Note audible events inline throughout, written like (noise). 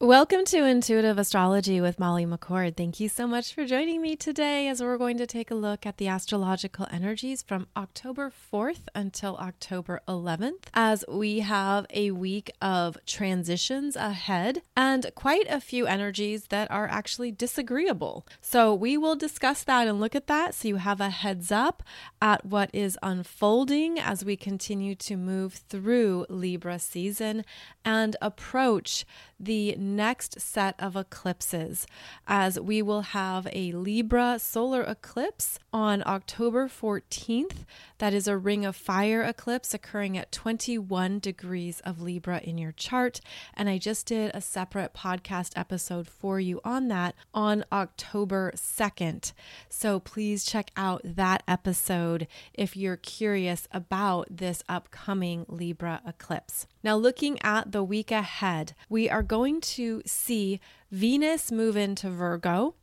Welcome to Intuitive Astrology with Molly McCord. Thank you so much for joining me today as we're going to take a look at the astrological energies from October 4th until October 11th, as we have a week of transitions ahead and quite a few energies that are actually disagreeable. So we will discuss that and look at that so you have a heads up at what is unfolding as we continue to move through Libra season and approach the next set of eclipses, as we will have a Libra solar eclipse on October 14th. That is a ring of fire eclipse occurring at 21 degrees of Libra in your chart. And I just did a separate podcast episode for you on that on October 2nd. So please check out that episode if you're curious about this upcoming Libra eclipse. Now, looking at the week ahead, we are going to see Venus move into Virgo.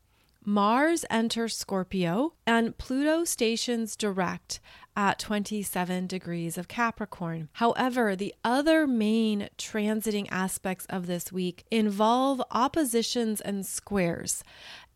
Mars enters Scorpio and Pluto stations direct at 27 degrees of Capricorn. However, the other main transiting aspects of this week involve oppositions and squares.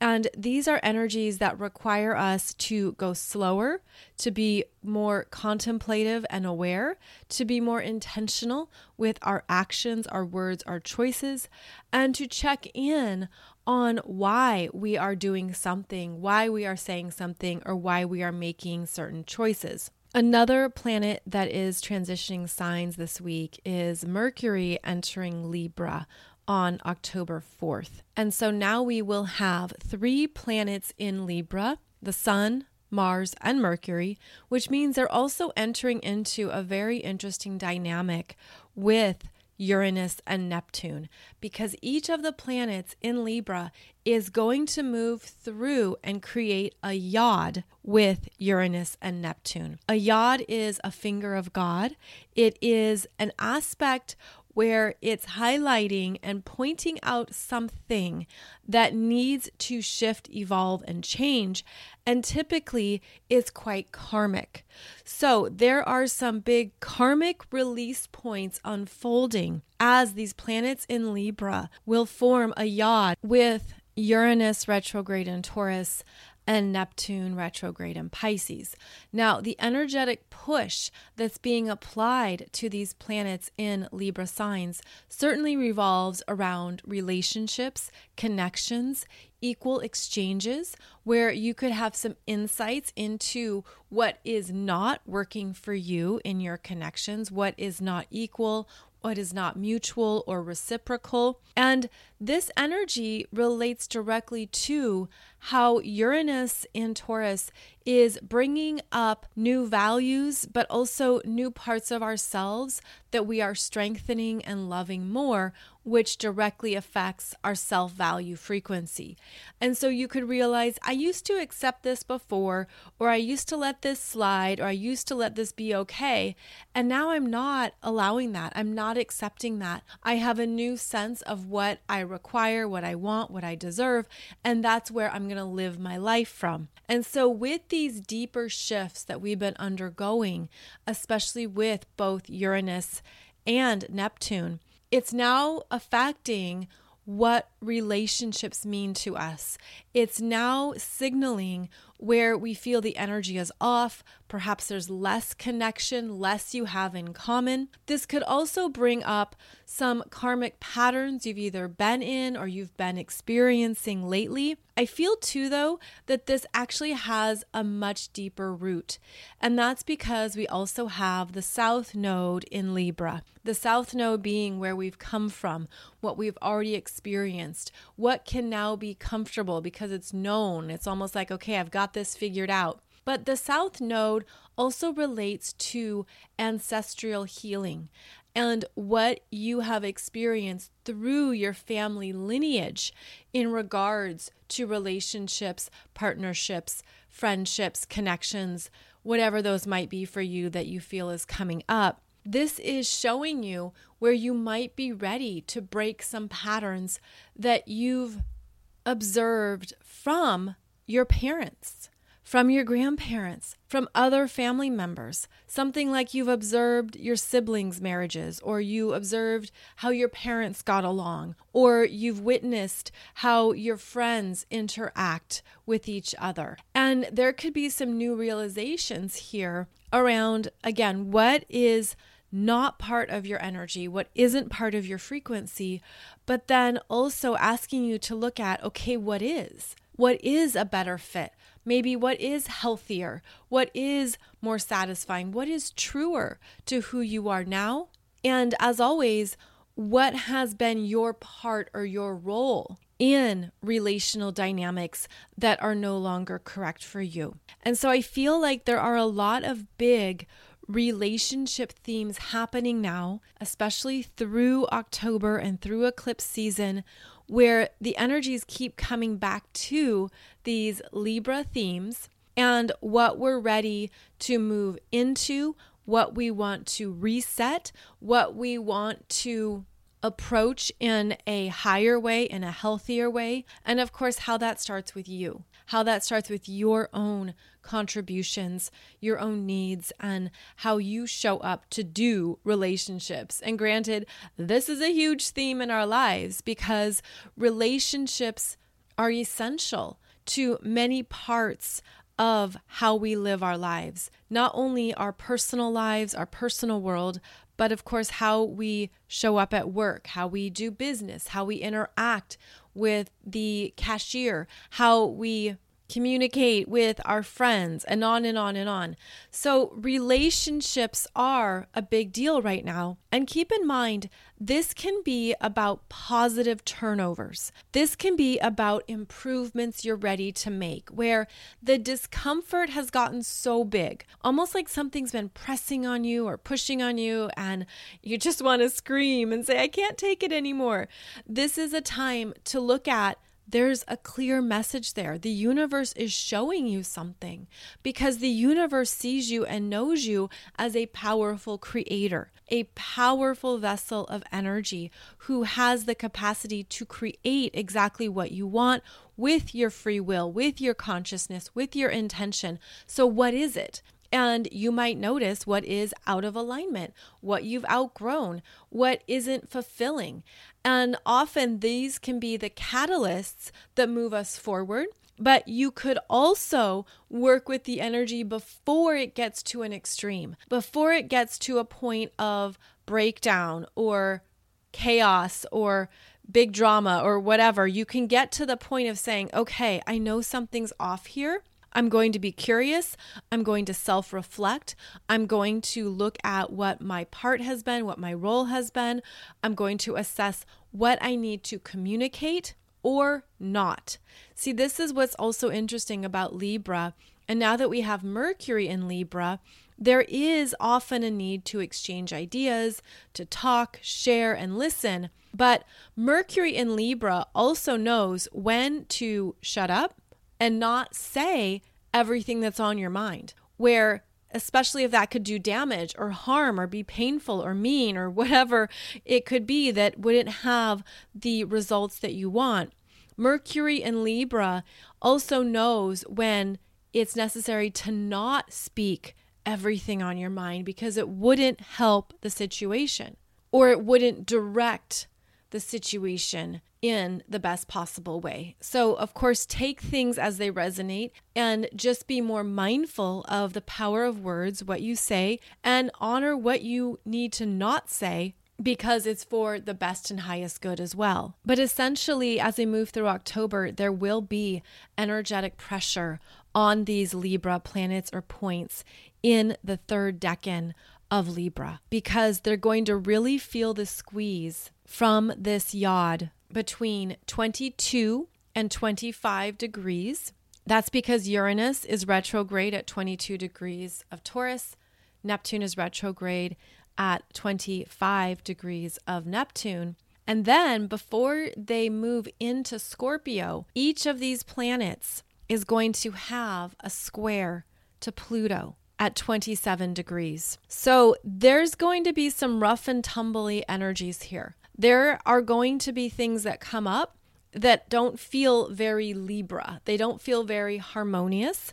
And these are energies that require us to go slower, to be more contemplative and aware, to be more intentional with our actions, our words, our choices, and to check in on why we are doing something, why we are saying something, or why we are making certain choices. Another planet that is transitioning signs this week is Mercury entering Libra on October 4th. And so now we will have three planets in Libra the Sun, Mars, and Mercury, which means they're also entering into a very interesting dynamic with Uranus, and Neptune, because each of the planets in Libra is going to move through and create a yod with Uranus and Neptune. A yod is a finger of God, it is an aspect where it's highlighting and pointing out something that needs to shift, evolve, and change. And typically, it's quite karmic. So, there are some big karmic release points unfolding as these planets in Libra will form a yod with Uranus retrograde in Taurus and Neptune retrograde in Pisces. Now, the energetic push that's being applied to these planets in Libra signs certainly revolves around relationships, connections, equal exchanges, where you could have some insights into what is not working for you in your connections, what is not equal, what is not mutual or reciprocal. And this energy relates directly to how Uranus in Taurus is bringing up new values, but also new parts of ourselves that we are strengthening and loving more, which directly affects our self value frequency. And so you could realize, I used to accept this before, or I used to let this slide, or I used to let this be okay. And now I'm not allowing that. I'm not accepting that. I have a new sense of what I require, what I want, what I deserve. And that's where I'm going to live my life from. And so, with these deeper shifts that we've been undergoing, especially with both Uranus and Neptune, it's now affecting what relationships mean to us. It's now signaling where we feel the energy is off. Perhaps there's less connection, less you have in common. This could also bring up some karmic patterns you've either been in or you've been experiencing lately. I feel too, though, that this actually has a much deeper root. And that's because we also have the South Node in Libra. The South Node being where we've come from, what we've already experienced, what can now be comfortable because it's known. It's almost like, okay, I've got this figured out. But the South Node also relates to ancestral healing and what you have experienced through your family lineage in regards to relationships, partnerships, friendships, connections, whatever those might be for you that you feel is coming up. This is showing you where you might be ready to break some patterns that you've observed from your parents, from your grandparents, from other family members. Something like you've observed your siblings' marriages, or you observed how your parents got along, or you've witnessed how your friends interact with each other. And there could be some new realizations here around, again, what is not part of your energy, what isn't part of your frequency, but then also asking you to look at okay, what is? What is a better fit? Maybe what is healthier? What is more satisfying? What is truer to who you are now? And as always, what has been your part or your role in relational dynamics that are no longer correct for you? And so I feel like there are a lot of big relationship themes happening now, especially through October and through eclipse season, where the energies keep coming back to these Libra themes and what we're ready to move into, what we want to reset, what we want to approach in a higher way, in a healthier way, and of course, how that starts with you, how that starts with your own contributions, your own needs, and how you show up to do relationships. And granted, this is a huge theme in our lives because relationships are essential to many parts of how we live our lives, not only our personal lives, our personal world, but of course, how we show up at work, how we do business, how we interact with the cashier, how we communicate with our friends, and on and on and on. So, relationships are a big deal right now. And keep in mind, this can be about positive turnovers. This can be about improvements you're ready to make, where the discomfort has gotten so big, almost like something's been pressing on you or pushing on you, and you just want to scream and say, I can't take it anymore. This is a time to look at there's a clear message there. The universe is showing you something because the universe sees you and knows you as a powerful creator, a powerful vessel of energy who has the capacity to create exactly what you want with your free will, with your consciousness, with your intention. So, what is it? And you might notice what is out of alignment, what you've outgrown, what isn't fulfilling. And often these can be the catalysts that move us forward. But you could also work with the energy before it gets to an extreme, before it gets to a point of breakdown or chaos or big drama or whatever. You can get to the point of saying, okay, I know something's off here. I'm going to be curious. I'm going to self reflect. I'm going to look at what my part has been, what my role has been. I'm going to assess what I need to communicate or not. See, this is what's also interesting about Libra. And now that we have Mercury in Libra, there is often a need to exchange ideas, to talk, share, and listen. But Mercury in Libra also knows when to shut up and not say everything that's on your mind. Where, especially if that could do damage or harm or be painful or mean or whatever it could be that wouldn't have the results that you want. Mercury in Libra also knows when it's necessary to not speak everything on your mind because it wouldn't help the situation or it wouldn't direct the situation in the best possible way. So, of course, take things as they resonate and just be more mindful of the power of words, what you say, and honor what you need to not say because it's for the best and highest good as well. But essentially, as we move through October, there will be energetic pressure on these Libra planets or points in the third decan of Libra because they're going to really feel the squeeze from this yod between 22 and 25 degrees. That's because Uranus is retrograde at 22 degrees of Taurus, Neptune is retrograde at 25 degrees of Neptune. And then before they move into Scorpio, each of these planets is going to have a square to Pluto at 27 degrees. So there's going to be some rough and tumbly energies here there are going to be things that come up that don't feel very Libra. They don't feel very harmonious.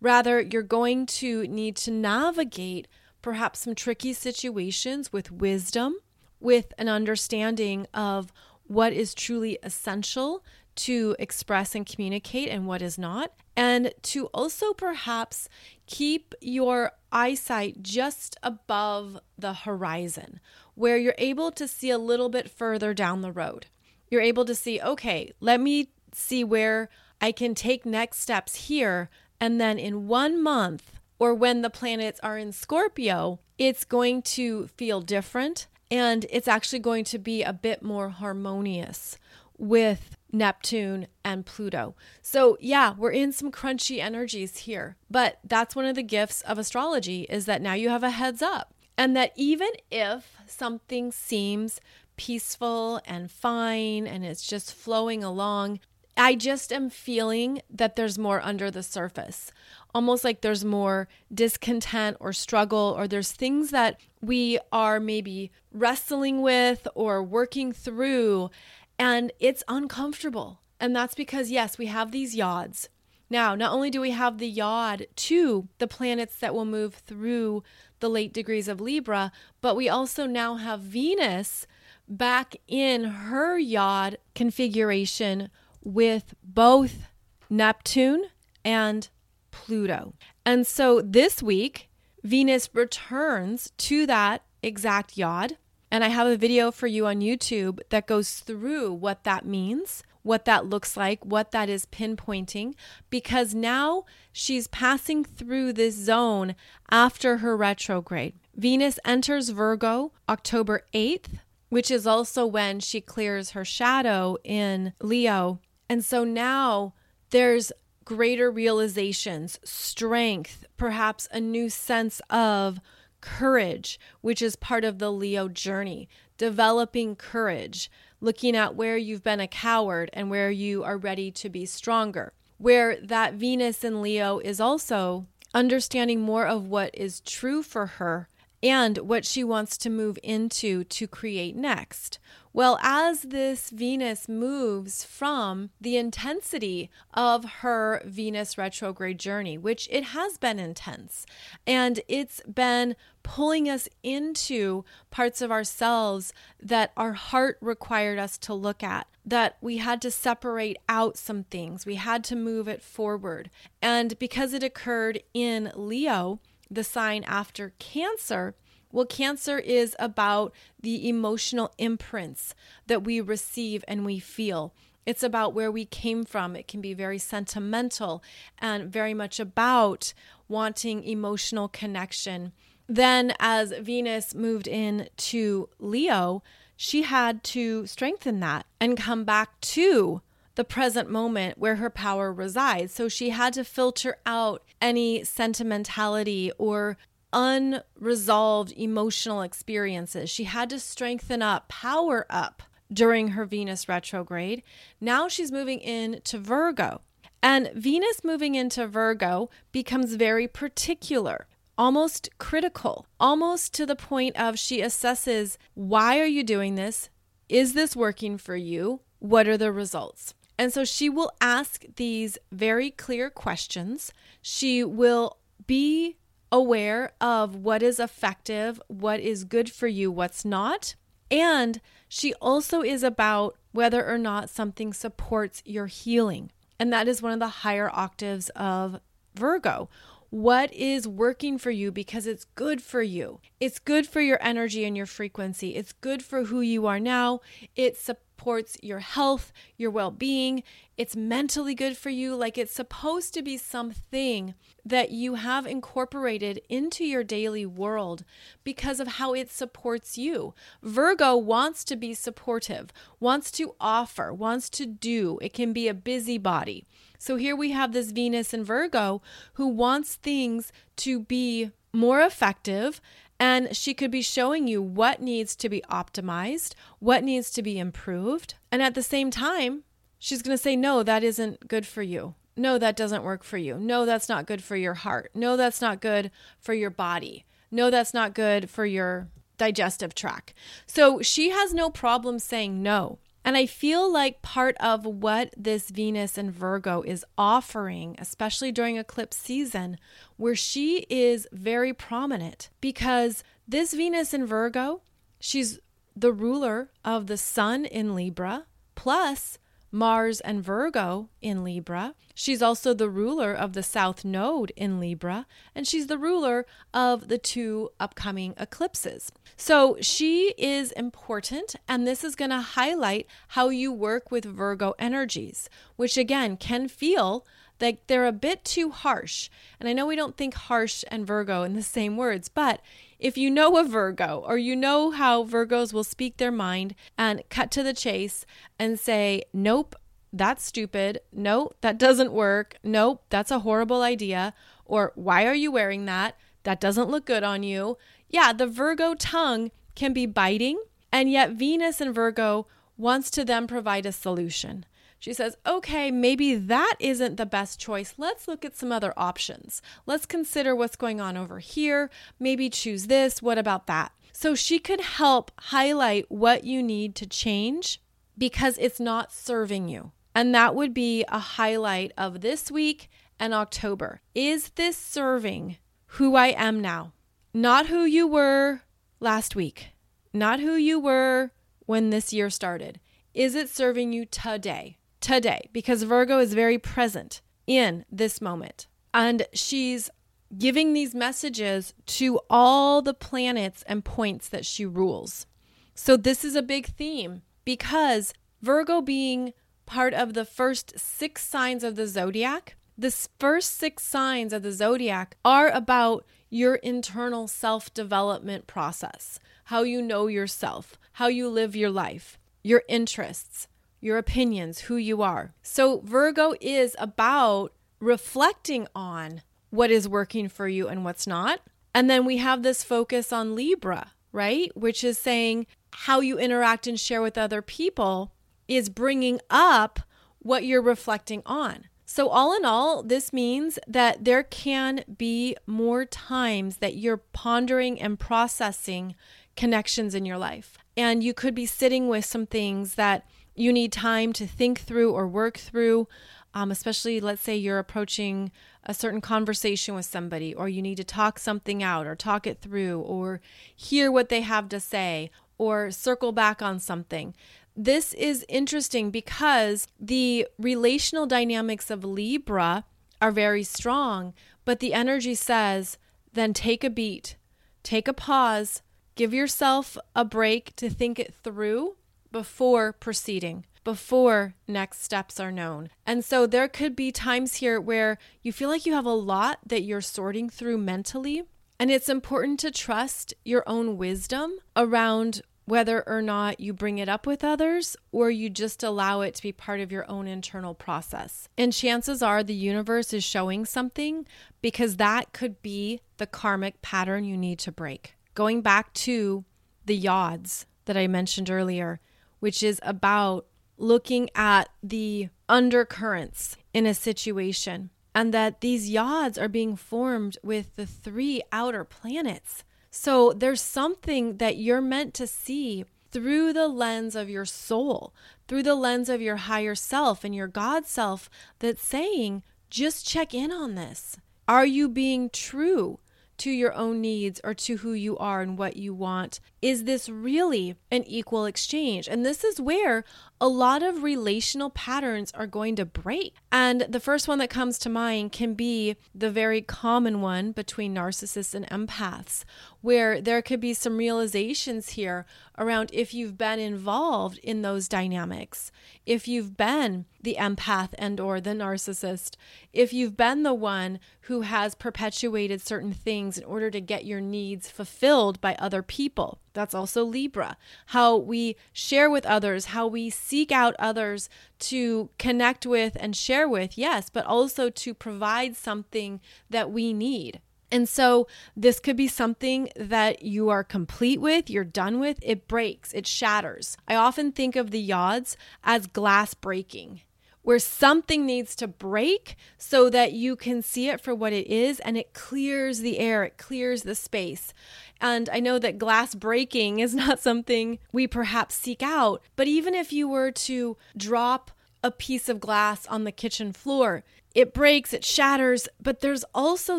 Rather, you're going to need to navigate perhaps some tricky situations with wisdom, with an understanding of what is truly essential to express and communicate and what is not, and to also perhaps keep your eyesight just above the horizon, where you're able to see a little bit further down the road. You're able to see, okay, let me see where I can take next steps here. And then in one month, or when the planets are in Scorpio, it's going to feel different and it's actually going to be a bit more harmonious with Neptune and Pluto. So, yeah, we're in some crunchy energies here, but that's one of the gifts of astrology is that now you have a heads up. And that even if something seems peaceful and fine and it's just flowing along, I just am feeling that there's more under the surface. Almost like there's more discontent or struggle, or there's things that we are maybe wrestling with or working through and it's uncomfortable. And that's because, yes, we have these yods. Now, not only do we have the yod to the planets that will move through the late degrees of Libra, but we also now have Venus back in her yod configuration with both Neptune and Pluto. And so this week, Venus returns to that exact yod. And I have a video for you on YouTube that goes through what that means, what that looks like, what that is pinpointing, because now she's passing through this zone after her retrograde. Venus enters Virgo October 8th, which is also when she clears her shadow in Leo. And so now there's greater realizations, strength, perhaps a new sense of courage, which is part of the Leo journey, developing courage, looking at where you've been a coward and where you are ready to be stronger. Where that Venus in Leo is also understanding more of what is true for her and what she wants to move into to create next. Well, as this Venus moves from the intensity of her Venus retrograde journey, which it has been intense, and it's been pulling us into parts of ourselves that our heart required us to look at, that we had to separate out some things, we had to move it forward. And because it occurred in Leo, the sign after Cancer, well, Cancer is about the emotional imprints that we receive and we feel. It's about where we came from. It can be very sentimental and very much about wanting emotional connection. Then, as Venus moved in to Leo, she had to strengthen that and come back to the present moment where her power resides. So she had to filter out any sentimentality or unresolved emotional experiences. She had to strengthen up, power up during her Venus retrograde. Now she's moving into Virgo. And Venus moving into Virgo becomes very particular, almost critical, almost to the point of she assesses why are you doing this? Is this working for you? What are the results? And so she will ask these very clear questions. She will be aware of what is effective, what is good for you, what's not. And she also is about whether or not something supports your healing. And that is one of the higher octaves of Virgo. What is working for you because it's good for you? It's good for your energy and your frequency. It's good for who you are now. It supports your health, your well being. It's mentally good for you. Like it's supposed to be something that you have incorporated into your daily world because of how it supports you. Virgo wants to be supportive, wants to offer, wants to do. It can be a busybody. So here we have this Venus in Virgo who wants things to be more effective. And she could be showing you what needs to be optimized, what needs to be improved. And at the same time, she's going to say, no, that isn't good for you no, that doesn't work for you. No, that's not good for your heart. No, that's not good for your body. No, that's not good for your digestive tract. So she has no problem saying no. And I feel like part of what this Venus and Virgo is offering, especially during eclipse season, where she is very prominent, because this Venus in Virgo, she's the ruler of the sun in Libra, plus Mars and Virgo in Libra. She's also the ruler of the South Node in Libra, and she's the ruler of the two upcoming eclipses. So she is important, and this is going to highlight how you work with Virgo energies, which again can feel like they're a bit too harsh. And I know we don't think harsh and Virgo in the same words, but if you know a Virgo or you know how Virgos will speak their mind and cut to the chase and say, nope, that's stupid. Nope, that doesn't work. Nope, that's a horrible idea. Or why are you wearing that? That doesn't look good on you. Yeah, the Virgo tongue can be biting, and yet Venus and Virgo wants to then provide a solution. She says, okay, maybe that isn't the best choice. Let's look at some other options. Let's consider what's going on over here. Maybe choose this. What about that? So she could help highlight what you need to change because it's not serving you. And that would be a highlight of this week and October. Is this serving who I am now? Not who you were last week, not who you were when this year started. Is it serving you today? Today because Virgo is very present in this moment. And she's giving these messages to all the planets and points that she rules. So, this is a big theme because Virgo being part of the first six signs of the zodiac, the first six signs of the zodiac are about your internal self development process, how you know yourself, how you live your life, your interests, your opinions, who you are. So, Virgo is about reflecting on what is working for you and what's not. And then we have this focus on Libra, right? Which is saying how you interact and share with other people is bringing up what you're reflecting on. So, all in all, this means that there can be more times that you're pondering and processing connections in your life. And you could be sitting with some things that you need time to think through or work through, um, especially let's say you're approaching a certain conversation with somebody, or you need to talk something out, or talk it through, or hear what they have to say, or circle back on something. This is interesting because the relational dynamics of Libra are very strong, but the energy says then take a beat, take a pause, give yourself a break to think it through before proceeding, before next steps are known. And so there could be times here where you feel like you have a lot that you're sorting through mentally. And it's important to trust your own wisdom around whether or not you bring it up with others or you just allow it to be part of your own internal process. And chances are the universe is showing something because that could be the karmic pattern you need to break. Going back to the yods that I mentioned earlier, which is about looking at the undercurrents in a situation and that these yods are being formed with the three outer planets. So there's something that you're meant to see through the lens of your soul, through the lens of your higher self and your God self that's saying, just check in on this. Are you being true to your own needs or to who you are and what you want? Is this really an equal exchange? And this is where a lot of relational patterns are going to break. And the first one that comes to mind can be the very common one between narcissists and empaths, where there could be some realizations here around if you've been involved in those dynamics, if you've been the empath and or the narcissist, if you've been the one who has perpetuated certain things in order to get your needs fulfilled by other people. That's also Libra. How we share with others, how we seek out others to connect with and share with, yes, but also to provide something that we need. And so this could be something that you are complete with, you're done with, it breaks, it shatters. I often think of the yods as glass breaking where something needs to break so that you can see it for what it is and it clears the air, it clears the space. And I know that glass breaking is (laughs) not something we perhaps seek out, but even if you were to drop a piece of glass on the kitchen floor, it breaks, it shatters, but there's also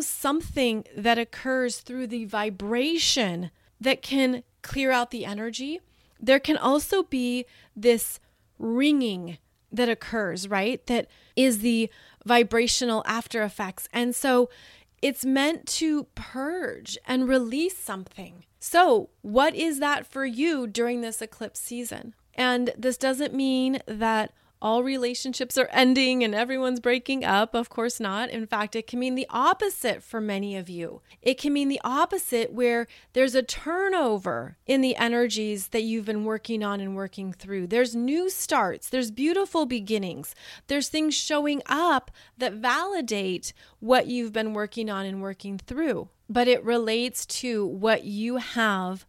something that occurs through the vibration that can clear out the energy. There can also be this ringing that occurs, right? That is the vibrational after effects. And so it's meant to purge and release something. So, what is that for you during this eclipse season? And this doesn't mean that all relationships are ending and everyone's breaking up. Of course not. In fact, it can mean the opposite for many of you. It can mean the opposite where there's a turnover in the energies that you've been working on and working through. There's new starts, there's beautiful beginnings, there's things showing up that validate what you've been working on and working through. But it relates to what you have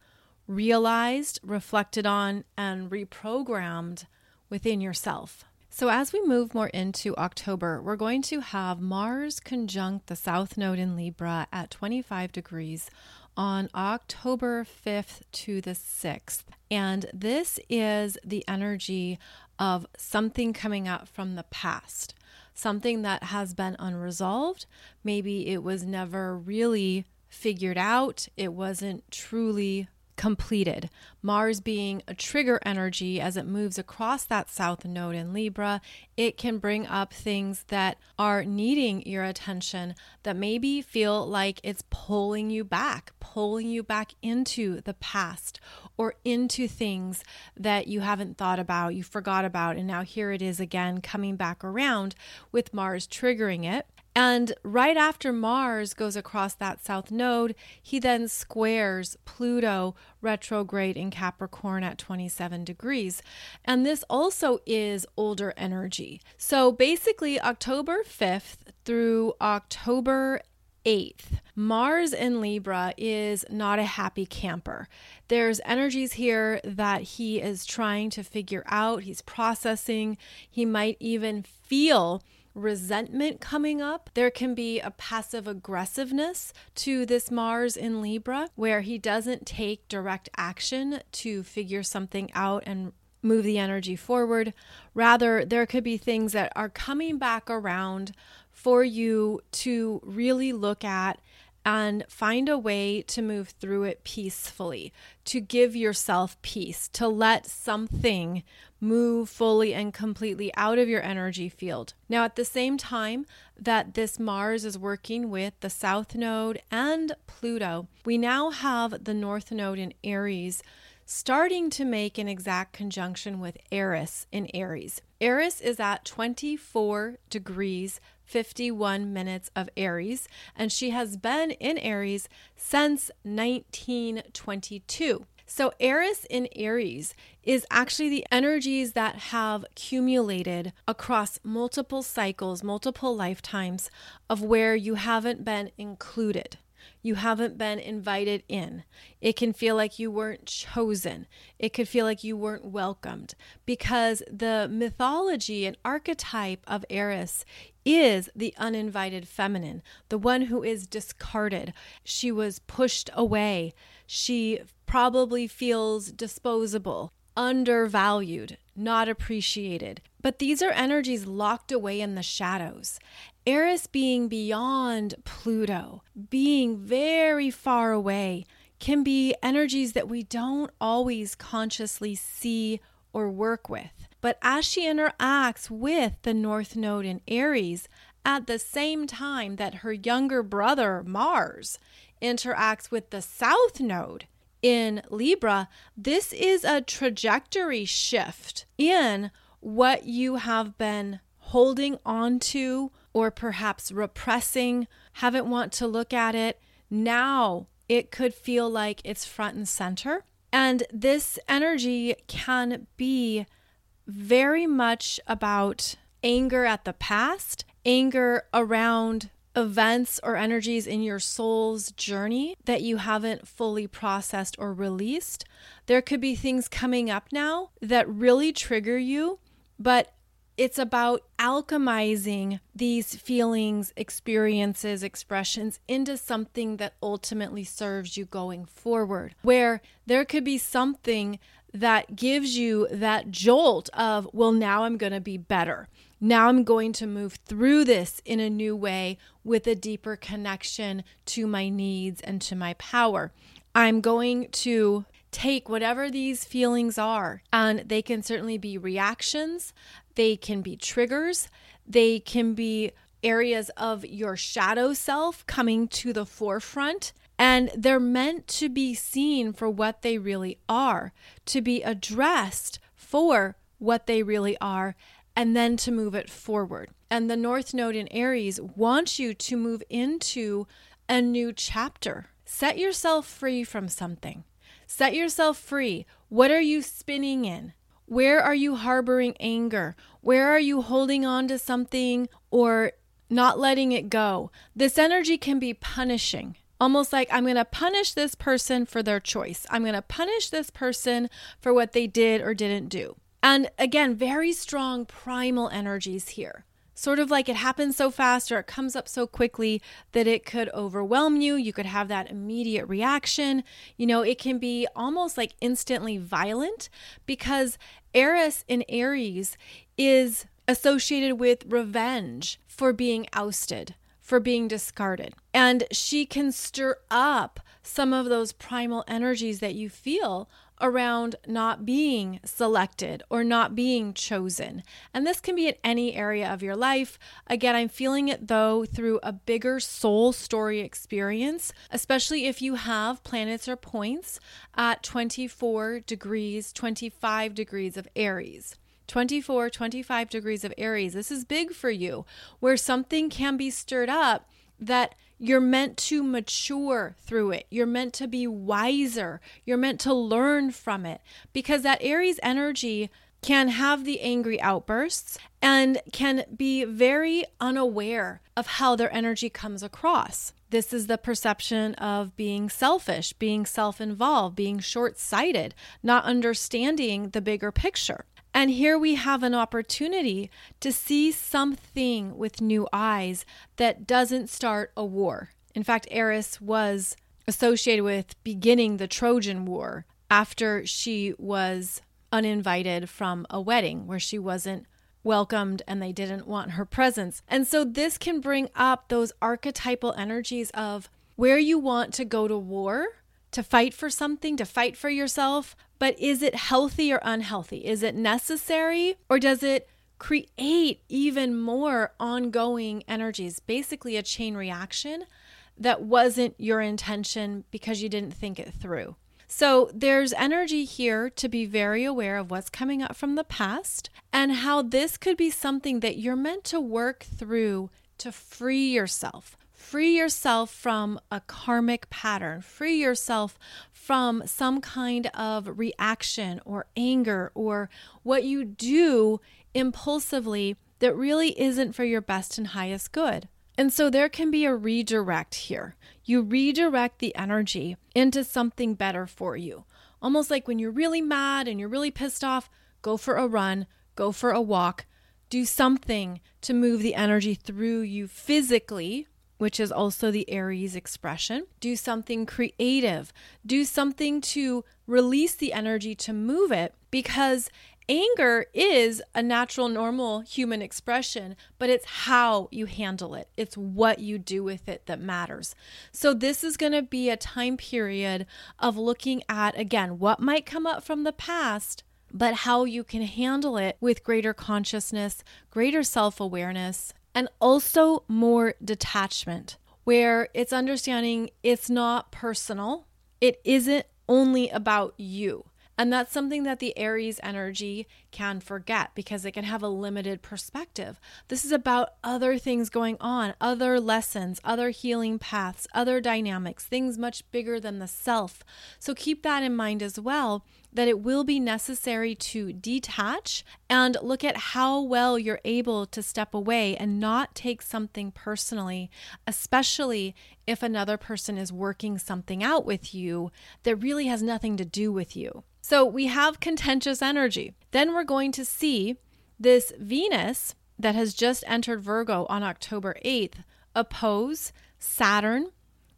realized, reflected on, and reprogrammed within yourself. So, as we move more into October, we're going to have Mars conjunct the South Node in Libra at 25 degrees on October 5th to the 6th. And this is the energy of something coming up from the past, something that has been unresolved. Maybe it was never really figured out, it wasn't truly completed. Mars being a trigger energy as it moves across that south node in Libra, it can bring up things that are needing your attention that maybe feel like it's pulling you back, pulling you back into the past or into things that you haven't thought about, you forgot about, and now here it is again coming back around with Mars triggering it. And right after Mars goes across that south node, he then squares Pluto retrograde in Capricorn at 27 degrees. And this also is older energy. So basically, October 5th through October 8th, Mars in Libra is not a happy camper. There's energies here that he is trying to figure out, he's processing, he might even feel resentment coming up. There can be a passive aggressiveness to this Mars in Libra where he doesn't take direct action to figure something out and move the energy forward. Rather, there could be things that are coming back around for you to really look at and find a way to move through it peacefully, to give yourself peace, to let something move fully and completely out of your energy field. Now, at the same time that this Mars is working with the South Node and Pluto, we now have the North Node in Aries starting to make an exact conjunction with Eris in Aries. Eris is at 24 degrees 51 minutes of Aries, and she has been in Aries since 1922. So, Eris in Aries is actually the energies that have accumulated across multiple cycles, multiple lifetimes of where you haven't been included. You haven't been invited in. It can feel like you weren't chosen. It could feel like you weren't welcomed because the mythology and archetype of Eris is the uninvited feminine, the one who is discarded. She was pushed away. She probably feels disposable, undervalued, not appreciated. But these are energies locked away in the shadows. Eris being beyond Pluto, being very far away, can be energies that we don't always consciously see or work with. But as she interacts with the North Node in Aries, at the same time that her younger brother, Mars, interacts with the South Node in Libra, this is a trajectory shift in what you have been holding on to or perhaps repressing, haven't want to look at it. Now it could feel like it's front and center. And this energy can be very much about anger at the past, anger around events or energies in your soul's journey that you haven't fully processed or released. There could be things coming up now that really trigger you, but it's about alchemizing these feelings, experiences, expressions into something that ultimately serves you going forward, where there could be something that gives you that jolt of, well, now I'm going to be better. Now I'm going to move through this in a new way with a deeper connection to my needs and to my power. I'm going to take whatever these feelings are, and they can certainly be reactions, they can be triggers, they can be areas of your shadow self coming to the forefront. And they're meant to be seen for what they really are, to be addressed for what they really are, and then to move it forward. And the North Node in Aries wants you to move into a new chapter. Set yourself free from something. Set yourself free. What are you spinning in? Where are you harboring anger? Where are you holding on to something or not letting it go? This energy can be punishing. Almost like I'm going to punish this person for their choice. I'm going to punish this person for what they did or didn't do. And again, very strong primal energies here sort of like it happens so fast or it comes up so quickly that it could overwhelm you. You could have that immediate reaction. You know, it can be almost like instantly violent because Eris in Aries is associated with revenge for being ousted, for being discarded. And she can stir up some of those primal energies that you feel around not being selected or not being chosen. And this can be in any area of your life. Again, I'm feeling it though through a bigger soul story experience, especially if you have planets or points at 24 degrees, 25 degrees of Aries. 24, 25 degrees of Aries. This is big for you, where something can be stirred up that you're meant to mature through it. You're meant to be wiser. You're meant to learn from it because that Aries energy can have the angry outbursts and can be very unaware of how their energy comes across. This is the perception of being selfish, being self involved, being short sighted, not understanding the bigger picture. And here we have an opportunity to see something with new eyes that doesn't start a war. In fact, Eris was associated with beginning the Trojan War after she was uninvited from a wedding where she wasn't welcomed and they didn't want her presence. And so this can bring up those archetypal energies of where you want to go to war to fight for something, to fight for yourself, but is it healthy or unhealthy? Is it necessary or does it create even more ongoing energies? Basically, a chain reaction that wasn't your intention because you didn't think it through. So, there's energy here to be very aware of what's coming up from the past and how this could be something that you're meant to work through to free yourself Free yourself from a karmic pattern. Free yourself from some kind of reaction or anger or what you do impulsively that really isn't for your best and highest good. And so there can be a redirect here. You redirect the energy into something better for you. Almost like when you're really mad and you're really pissed off, go for a run, go for a walk, do something to move the energy through you physically which is also the Aries expression. Do something creative. Do something to release the energy to move it because anger is a natural, normal human expression, but it's how you handle it. It's what you do with it that matters. So, this is going to be a time period of looking at, again, what might come up from the past. But how you can handle it with greater consciousness, greater self awareness, and also more detachment, where it's understanding it's not personal, it isn't only about you. And that's something that the Aries energy can forget because it can have a limited perspective. This is about other things going on, other lessons, other healing paths, other dynamics, things much bigger than the self. So keep that in mind as well that it will be necessary to detach and look at how well you're able to step away and not take something personally, especially if another person is working something out with you that really has nothing to do with you. So we have contentious energy. Then we're going to see this Venus that has just entered Virgo on October 8th oppose Saturn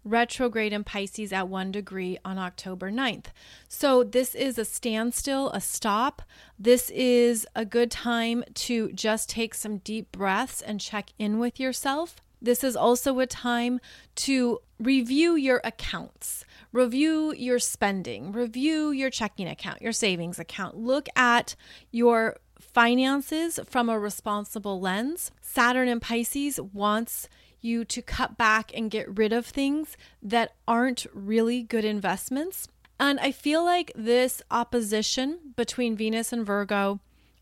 retrograde in Pisces at one degree on October 9th. So, this is a standstill, a stop. This is a good time to just take some deep breaths and check in with yourself. This is also a time to review your accounts, review your spending, review your checking account, your savings account. Look at your finances from a responsible lens. Saturn in Pisces wants you to cut back and get rid of things that aren't really good investments. And I feel like this opposition between Venus and Virgo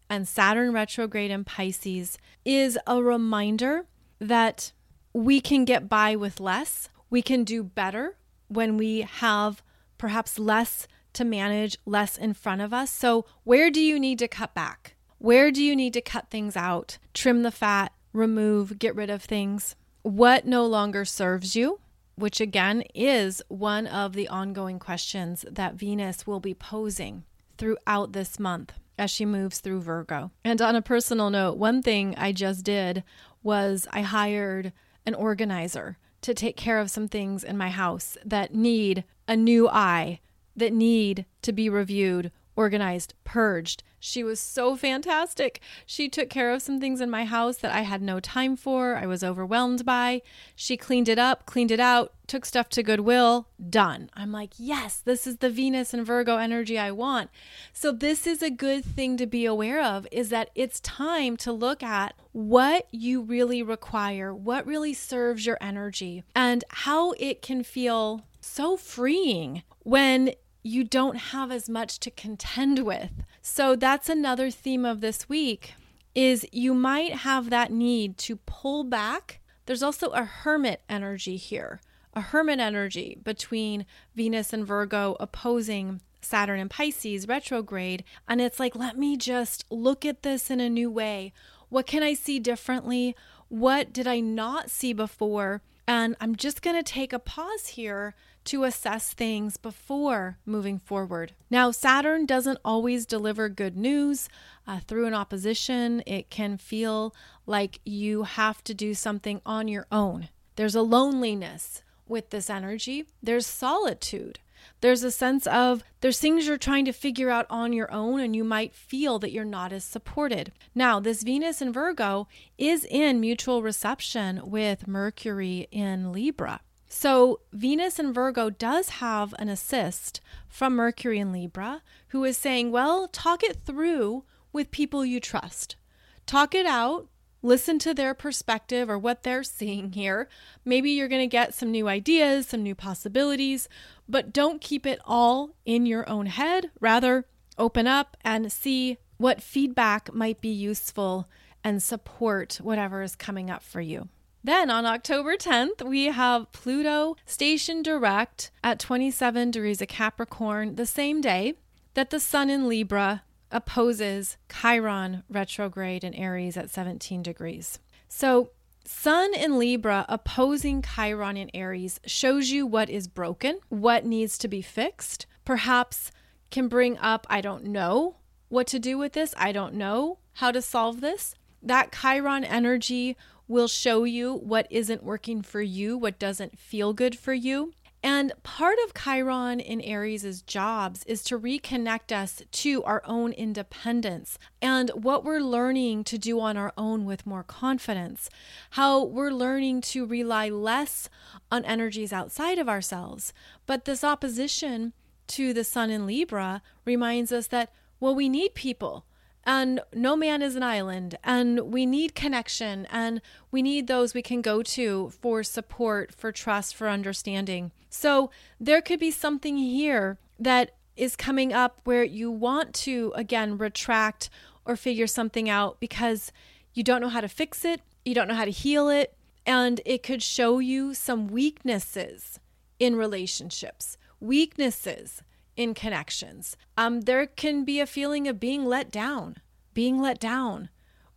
and Saturn retrograde in Pisces is a reminder that we can get by with less. We can do better when we have perhaps less to manage, less in front of us. So, where do you need to cut back? Where do you need to cut things out, trim the fat, remove, get rid of things? What no longer serves you, which again is one of the ongoing questions that Venus will be posing throughout this month as she moves through Virgo. And on a personal note, one thing I just did was I hired an organizer to take care of some things in my house that need a new eye, that need to be reviewed, organized, purged, she was so fantastic. She took care of some things in my house that I had no time for, I was overwhelmed by. She cleaned it up, cleaned it out, took stuff to Goodwill, done. I'm like, yes, this is the Venus and Virgo energy I want. So, this is a good thing to be aware of is that it's time to look at what you really require, what really serves your energy, and how it can feel so freeing when you don't have as much to contend with. So that's another theme of this week is you might have that need to pull back. There's also a hermit energy here. A hermit energy between Venus and Virgo opposing Saturn and Pisces retrograde. And it's like, let me just look at this in a new way. What can I see differently? What did I not see before? And I'm just going to take a pause here to assess things before moving forward. Now, Saturn doesn't always deliver good news. Uh, through an opposition, it can feel like you have to do something on your own. There's a loneliness with this energy, there's solitude. There's a sense of there's things you're trying to figure out on your own, and you might feel that you're not as supported. Now, this Venus in Virgo is in mutual reception with Mercury in Libra. So, Venus in Virgo does have an assist from Mercury in Libra, who is saying, well, talk it through with people you trust. Talk it out, listen to their perspective or what they're seeing here. Maybe you're going to get some new ideas, some new possibilities, but don't keep it all in your own head. Rather, open up and see what feedback might be useful and support whatever is coming up for you. Then on October 10th, we have Pluto stationed direct at 27 degrees of Capricorn the same day that the Sun in Libra opposes Chiron retrograde in Aries at 17 degrees. So, Sun in Libra opposing Chiron in Aries shows you what is broken, what needs to be fixed, perhaps can bring up, I don't know what to do with this, I don't know how to solve this. That Chiron energy will show you what isn't working for you, what doesn't feel good for you. And part of Chiron in Aries' jobs is to reconnect us to our own independence and what we're learning to do on our own with more confidence, how we're learning to rely less on energies outside of ourselves. But this opposition to the sun in Libra reminds us that, well, we need people and no man is an island. And we need connection. And we need those we can go to for support for trust for understanding. So there could be something here that is coming up where you want to again retract or figure something out because you don't know how to fix it. You don't know how to heal it. And it could show you some weaknesses in relationships weaknesses in connections. Um, there can be a feeling of being let down, being let down.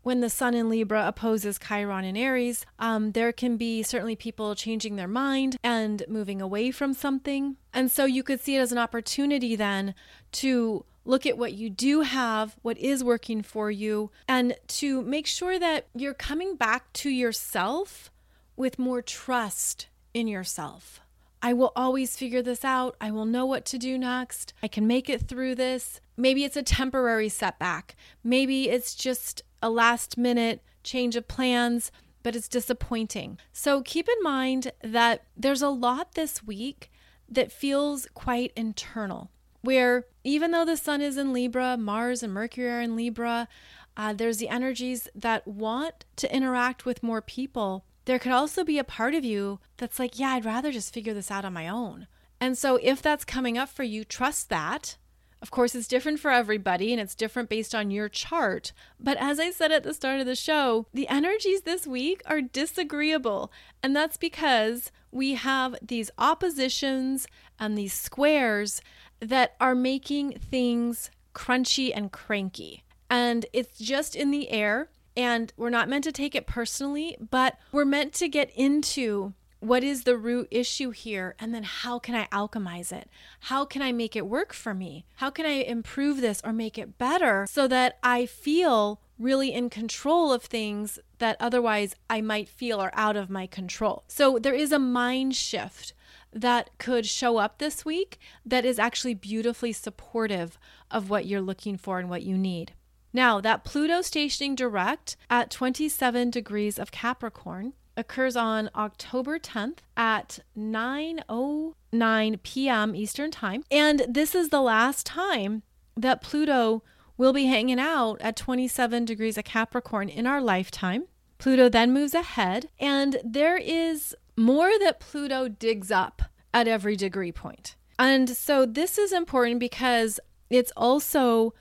When the Sun in Libra opposes Chiron in Aries, um, there can be certainly people changing their mind and moving away from something. And so you could see it as an opportunity then to look at what you do have, what is working for you, and to make sure that you're coming back to yourself with more trust in yourself. I will always figure this out. I will know what to do next. I can make it through this. Maybe it's a temporary setback. Maybe it's just a last minute change of plans, but it's disappointing. So keep in mind that there's a lot this week that feels quite internal, where even though the sun is in Libra, Mars and Mercury are in Libra, uh, there's the energies that want to interact with more people. There could also be a part of you that's like, yeah, I'd rather just figure this out on my own. And so if that's coming up for you, trust that. Of course, it's different for everybody and it's different based on your chart. But as I said at the start of the show, the energies this week are disagreeable. And that's because we have these oppositions and these squares that are making things crunchy and cranky. And it's just in the air. And we're not meant to take it personally, but we're meant to get into what is the root issue here? And then how can I alchemize it? How can I make it work for me? How can I improve this or make it better so that I feel really in control of things that otherwise I might feel are out of my control? So there is a mind shift that could show up this week that is actually beautifully supportive of what you're looking for and what you need. Now, that Pluto stationing direct at 27 degrees of Capricorn occurs on October 10th at 9:09 p.m. Eastern Time, and this is the last time that Pluto will be hanging out at 27 degrees of Capricorn in our lifetime. Pluto then moves ahead, and there is more that Pluto digs up at every degree point. And so this is important because it's also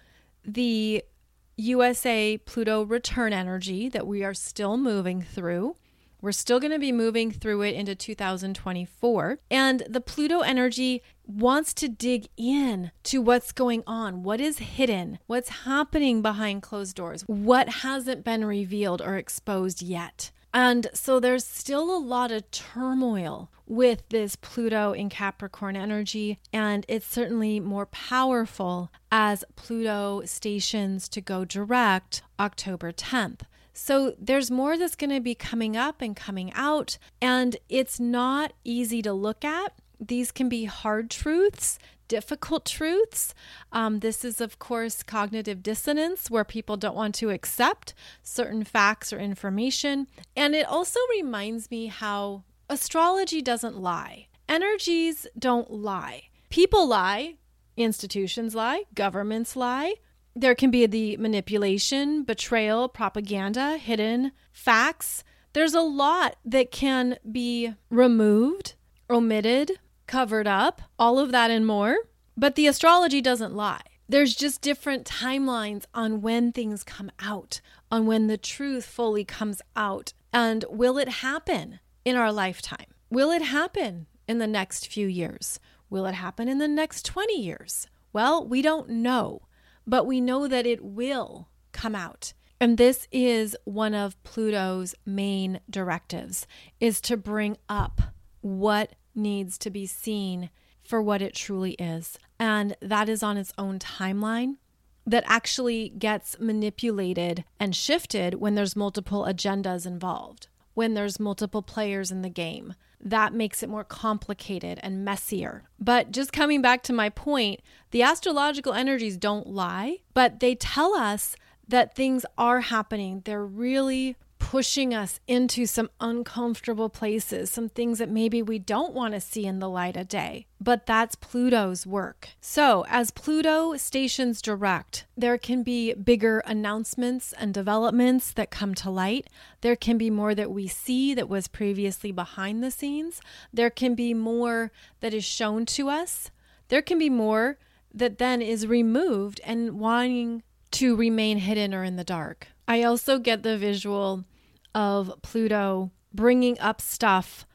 the USA Pluto return energy that we are still moving through. We're still going to be moving through it into 2024. And the Pluto energy wants to dig in to what's going on, what is hidden, what's happening behind closed doors, what hasn't been revealed or exposed yet. And so there's still a lot of turmoil with this Pluto in Capricorn energy, and it's certainly more powerful as Pluto stations to go direct October 10th. So there's more that's going to be coming up and coming out, and it's not easy to look at. These can be hard truths, difficult truths. Um, this is, of course, cognitive dissonance, where people don't want to accept certain facts or information. And it also reminds me how astrology doesn't lie, energies don't lie. People lie, institutions lie, governments lie. There can be the manipulation, betrayal, propaganda, hidden facts. There's a lot that can be removed, omitted, covered up, all of that and more. But the astrology doesn't lie. There's just different timelines on when things come out, on when the truth fully comes out. And will it happen in our lifetime? Will it happen in the next few years? Will it happen in the next 20 years? Well, we don't know, but we know that it will come out. And this is one of Pluto's main directives is to bring up what needs to be seen for what it truly is. And that is on its own timeline that actually gets manipulated and shifted when there's multiple agendas involved, when there's multiple players in the game. That makes it more complicated and messier. But just coming back to my point, the astrological energies don't lie, but they tell us that things are happening. They're really pushing us into some uncomfortable places, some things that maybe we don't want to see in the light of day. But that's Pluto's work. So, as Pluto stations direct, there can be bigger announcements and developments that come to light. There can be more that we see that was previously behind the scenes. There can be more that is shown to us. There can be more that then is removed and wanting to remain hidden or in the dark. I also get the visual of Pluto bringing up stuff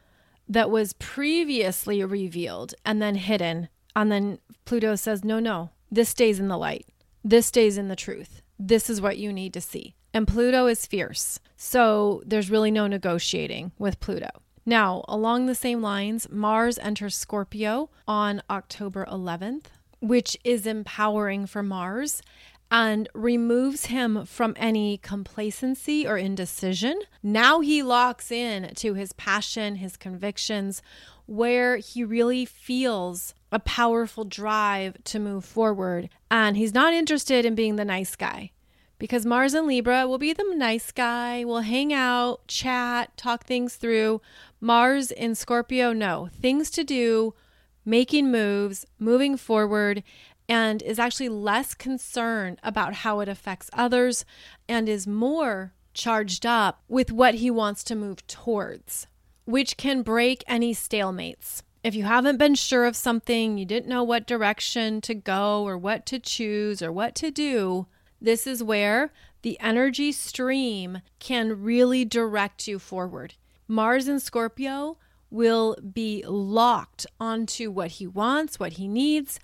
that was previously revealed and then hidden. And then Pluto says, no, no, this stays in the light. This stays in the truth. This is what you need to see. And Pluto is fierce. So there's really no negotiating with Pluto. Now, along the same lines, Mars enters Scorpio on October 11th, which is empowering for Mars and removes him from any complacency or indecision. Now he locks in to his passion, his convictions, where he really feels a powerful drive to move forward. And he's not interested in being the nice guy because Mars and Libra will be the nice guy, will hang out, chat, talk things through. Mars in Scorpio, no, things to do, making moves, moving forward, and is actually less concerned about how it affects others and is more charged up with what he wants to move towards, which can break any stalemates. If you haven't been sure of something, you didn't know what direction to go or what to choose or what to do, this is where the energy stream can really direct you forward. Mars in Scorpio will be locked onto what he wants, what he needs,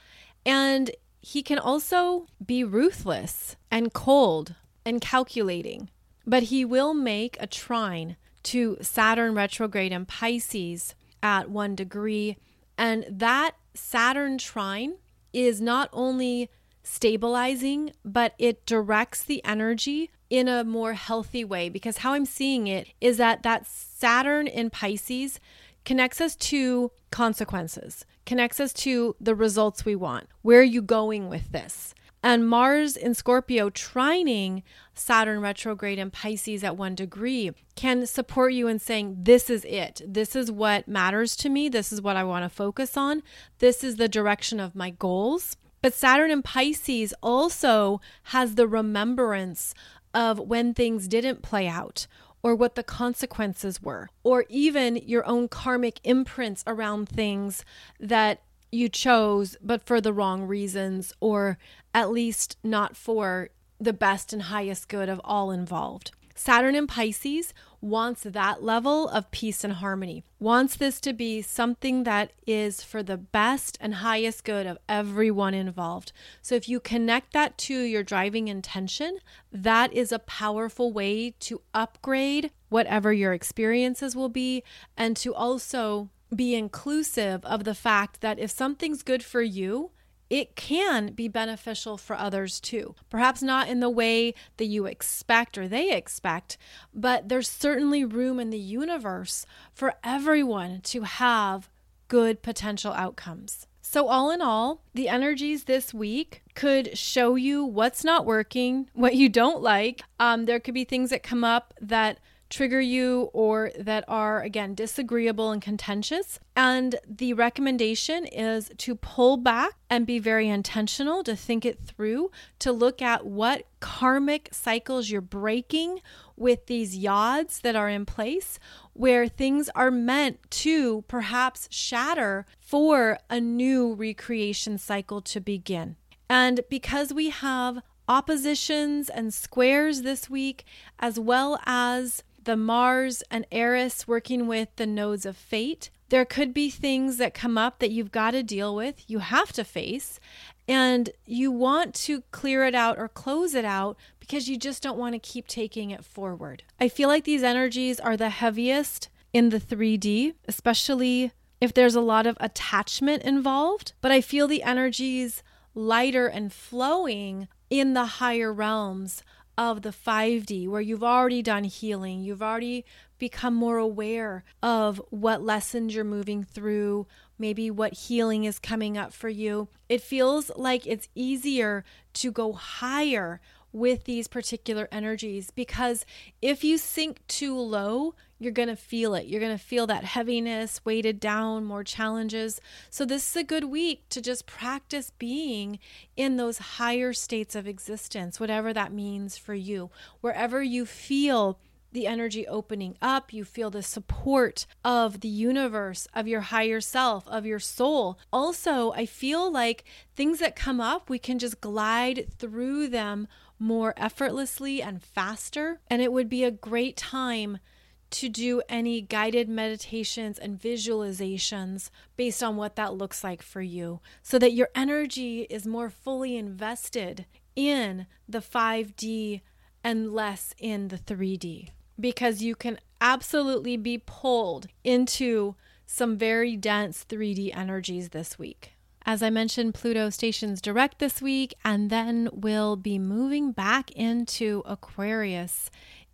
and he can also be ruthless and cold and calculating. But he will make a trine to Saturn retrograde in Pisces at one degree. And that Saturn trine is not only stabilizing, but it directs the energy in a more healthy way because how I'm seeing it is that that Saturn in Pisces connects us to consequences, connects us to the results we want. Where are you going with this? And Mars in Scorpio trining Saturn retrograde in Pisces at one degree can support you in saying, This is it. This is what matters to me. This is what I want to focus on. This is the direction of my goals. But Saturn in Pisces also has the remembrance of when things didn't play out or what the consequences were, or even your own karmic imprints around things that you chose, but for the wrong reasons, or at least not for the best and highest good of all involved. Saturn in Pisces wants that level of peace and harmony, wants this to be something that is for the best and highest good of everyone involved. So, if you connect that to your driving intention, that is a powerful way to upgrade whatever your experiences will be and to also be inclusive of the fact that if something's good for you, it can be beneficial for others too. Perhaps not in the way that you expect or they expect, but there's certainly room in the universe for everyone to have good potential outcomes. So, all in all, the energies this week could show you what's not working, what you don't like. Um, there could be things that come up that trigger you or that are, again, disagreeable and contentious. And the recommendation is to pull back and be very intentional, to think it through, to look at what karmic cycles you're breaking with these yods that are in place, where things are meant to perhaps shatter for a new recreation cycle to begin. And because we have oppositions and squares this week, as well as the Mars and Eris working with the nodes of fate. There could be things that come up that you've got to deal with, you have to face, and you want to clear it out or close it out because you just don't want to keep taking it forward. I feel like these energies are the heaviest in the 3D, especially if there's a lot of attachment involved, but I feel the energies lighter and flowing in the higher realms of the 5D, where you've already done healing, you've already become more aware of what lessons you're moving through, maybe what healing is coming up for you. It feels like it's easier to go higher with these particular energies because if you sink too low, you're going to feel it. You're going to feel that heaviness, weighted down, more challenges. So, this is a good week to just practice being in those higher states of existence, whatever that means for you. Wherever you feel the energy opening up, you feel the support of the universe, of your higher self, of your soul. Also, I feel like things that come up, we can just glide through them more effortlessly and faster. And it would be a great time to do any guided meditations and visualizations based on what that looks like for you so that your energy is more fully invested in the 5D and less in the 3D because you can absolutely be pulled into some very dense 3D energies this week. As I mentioned, Pluto stations direct this week and then will be moving back into Aquarius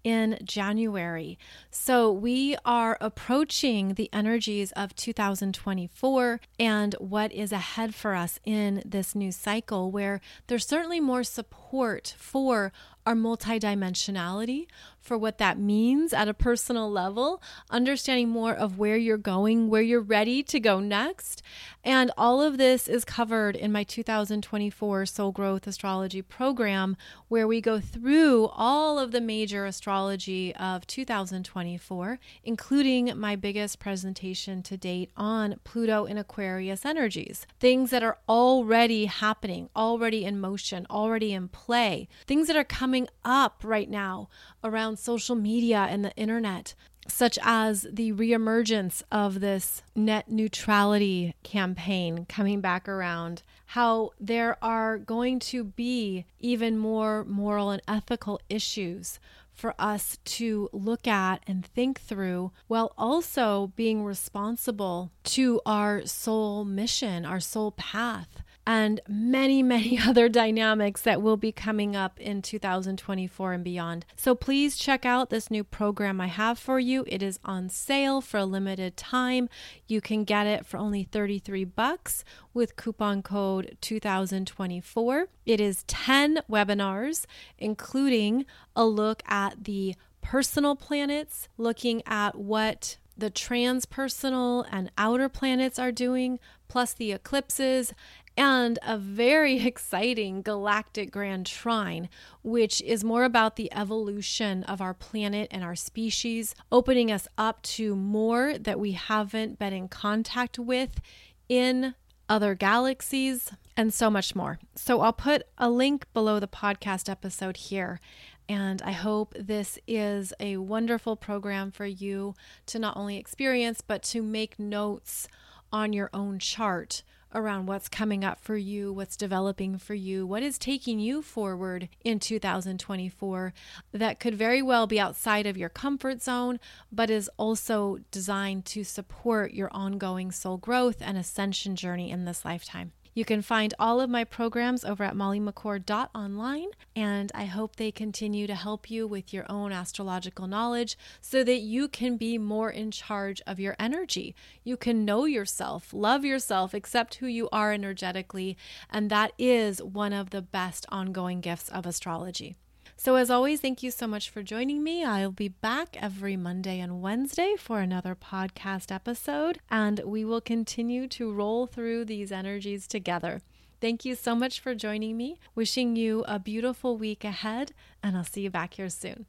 in January. So we are approaching the energies of 2024 and what is ahead for us in this new cycle, where there's certainly more support for our multidimensionality, for what that means at a personal level, understanding more of where you're going, where you're ready to go next. And all of this is covered in my 2024 Soul Growth Astrology program, where we go through all of the major astrology of 2024, including my biggest presentation to date on Pluto in Aquarius energies. Things that are already happening, already in motion, already in play, things that are coming up right now around social media and the internet, such as the reemergence of this net neutrality campaign coming back around, how there are going to be even more moral and ethical issues for us to look at and think through while also being responsible to our soul mission, our soul path and many, many (laughs) other dynamics that will be coming up in 2024 and beyond. So please check out this new program I have for you. It is on sale for a limited time. You can get it for only 33 bucks with coupon code 2024. It is 10 webinars, including a look at the personal planets, looking at what the transpersonal and outer planets are doing, plus the eclipses and a very (laughs) exciting galactic grand trine, which is more about the evolution of our planet and our species, opening us up to more that we haven't been in contact with in other galaxies, and so much more. So I'll put a link below the podcast episode here. And I hope this is a wonderful program for you to not only experience, but to make notes on your own chart around what's coming up for you, what's developing for you, what is taking you forward in 2024 that could very well be outside of your comfort zone, but is also designed to support your ongoing soul growth and ascension journey in this lifetime. You can find all of my programs over at mollymccord.online, and I hope they continue to help you with your own astrological knowledge so that you can be more in charge of your energy. You can know yourself, love yourself, accept who you are energetically, and that is one of the best ongoing gifts of astrology. So, as always, thank you so much for joining me. I'll be back every Monday and Wednesday for another podcast episode, and we will continue to roll through these energies together. Thank you so much for joining me. Wishing you a beautiful week ahead, and I'll see you back here soon.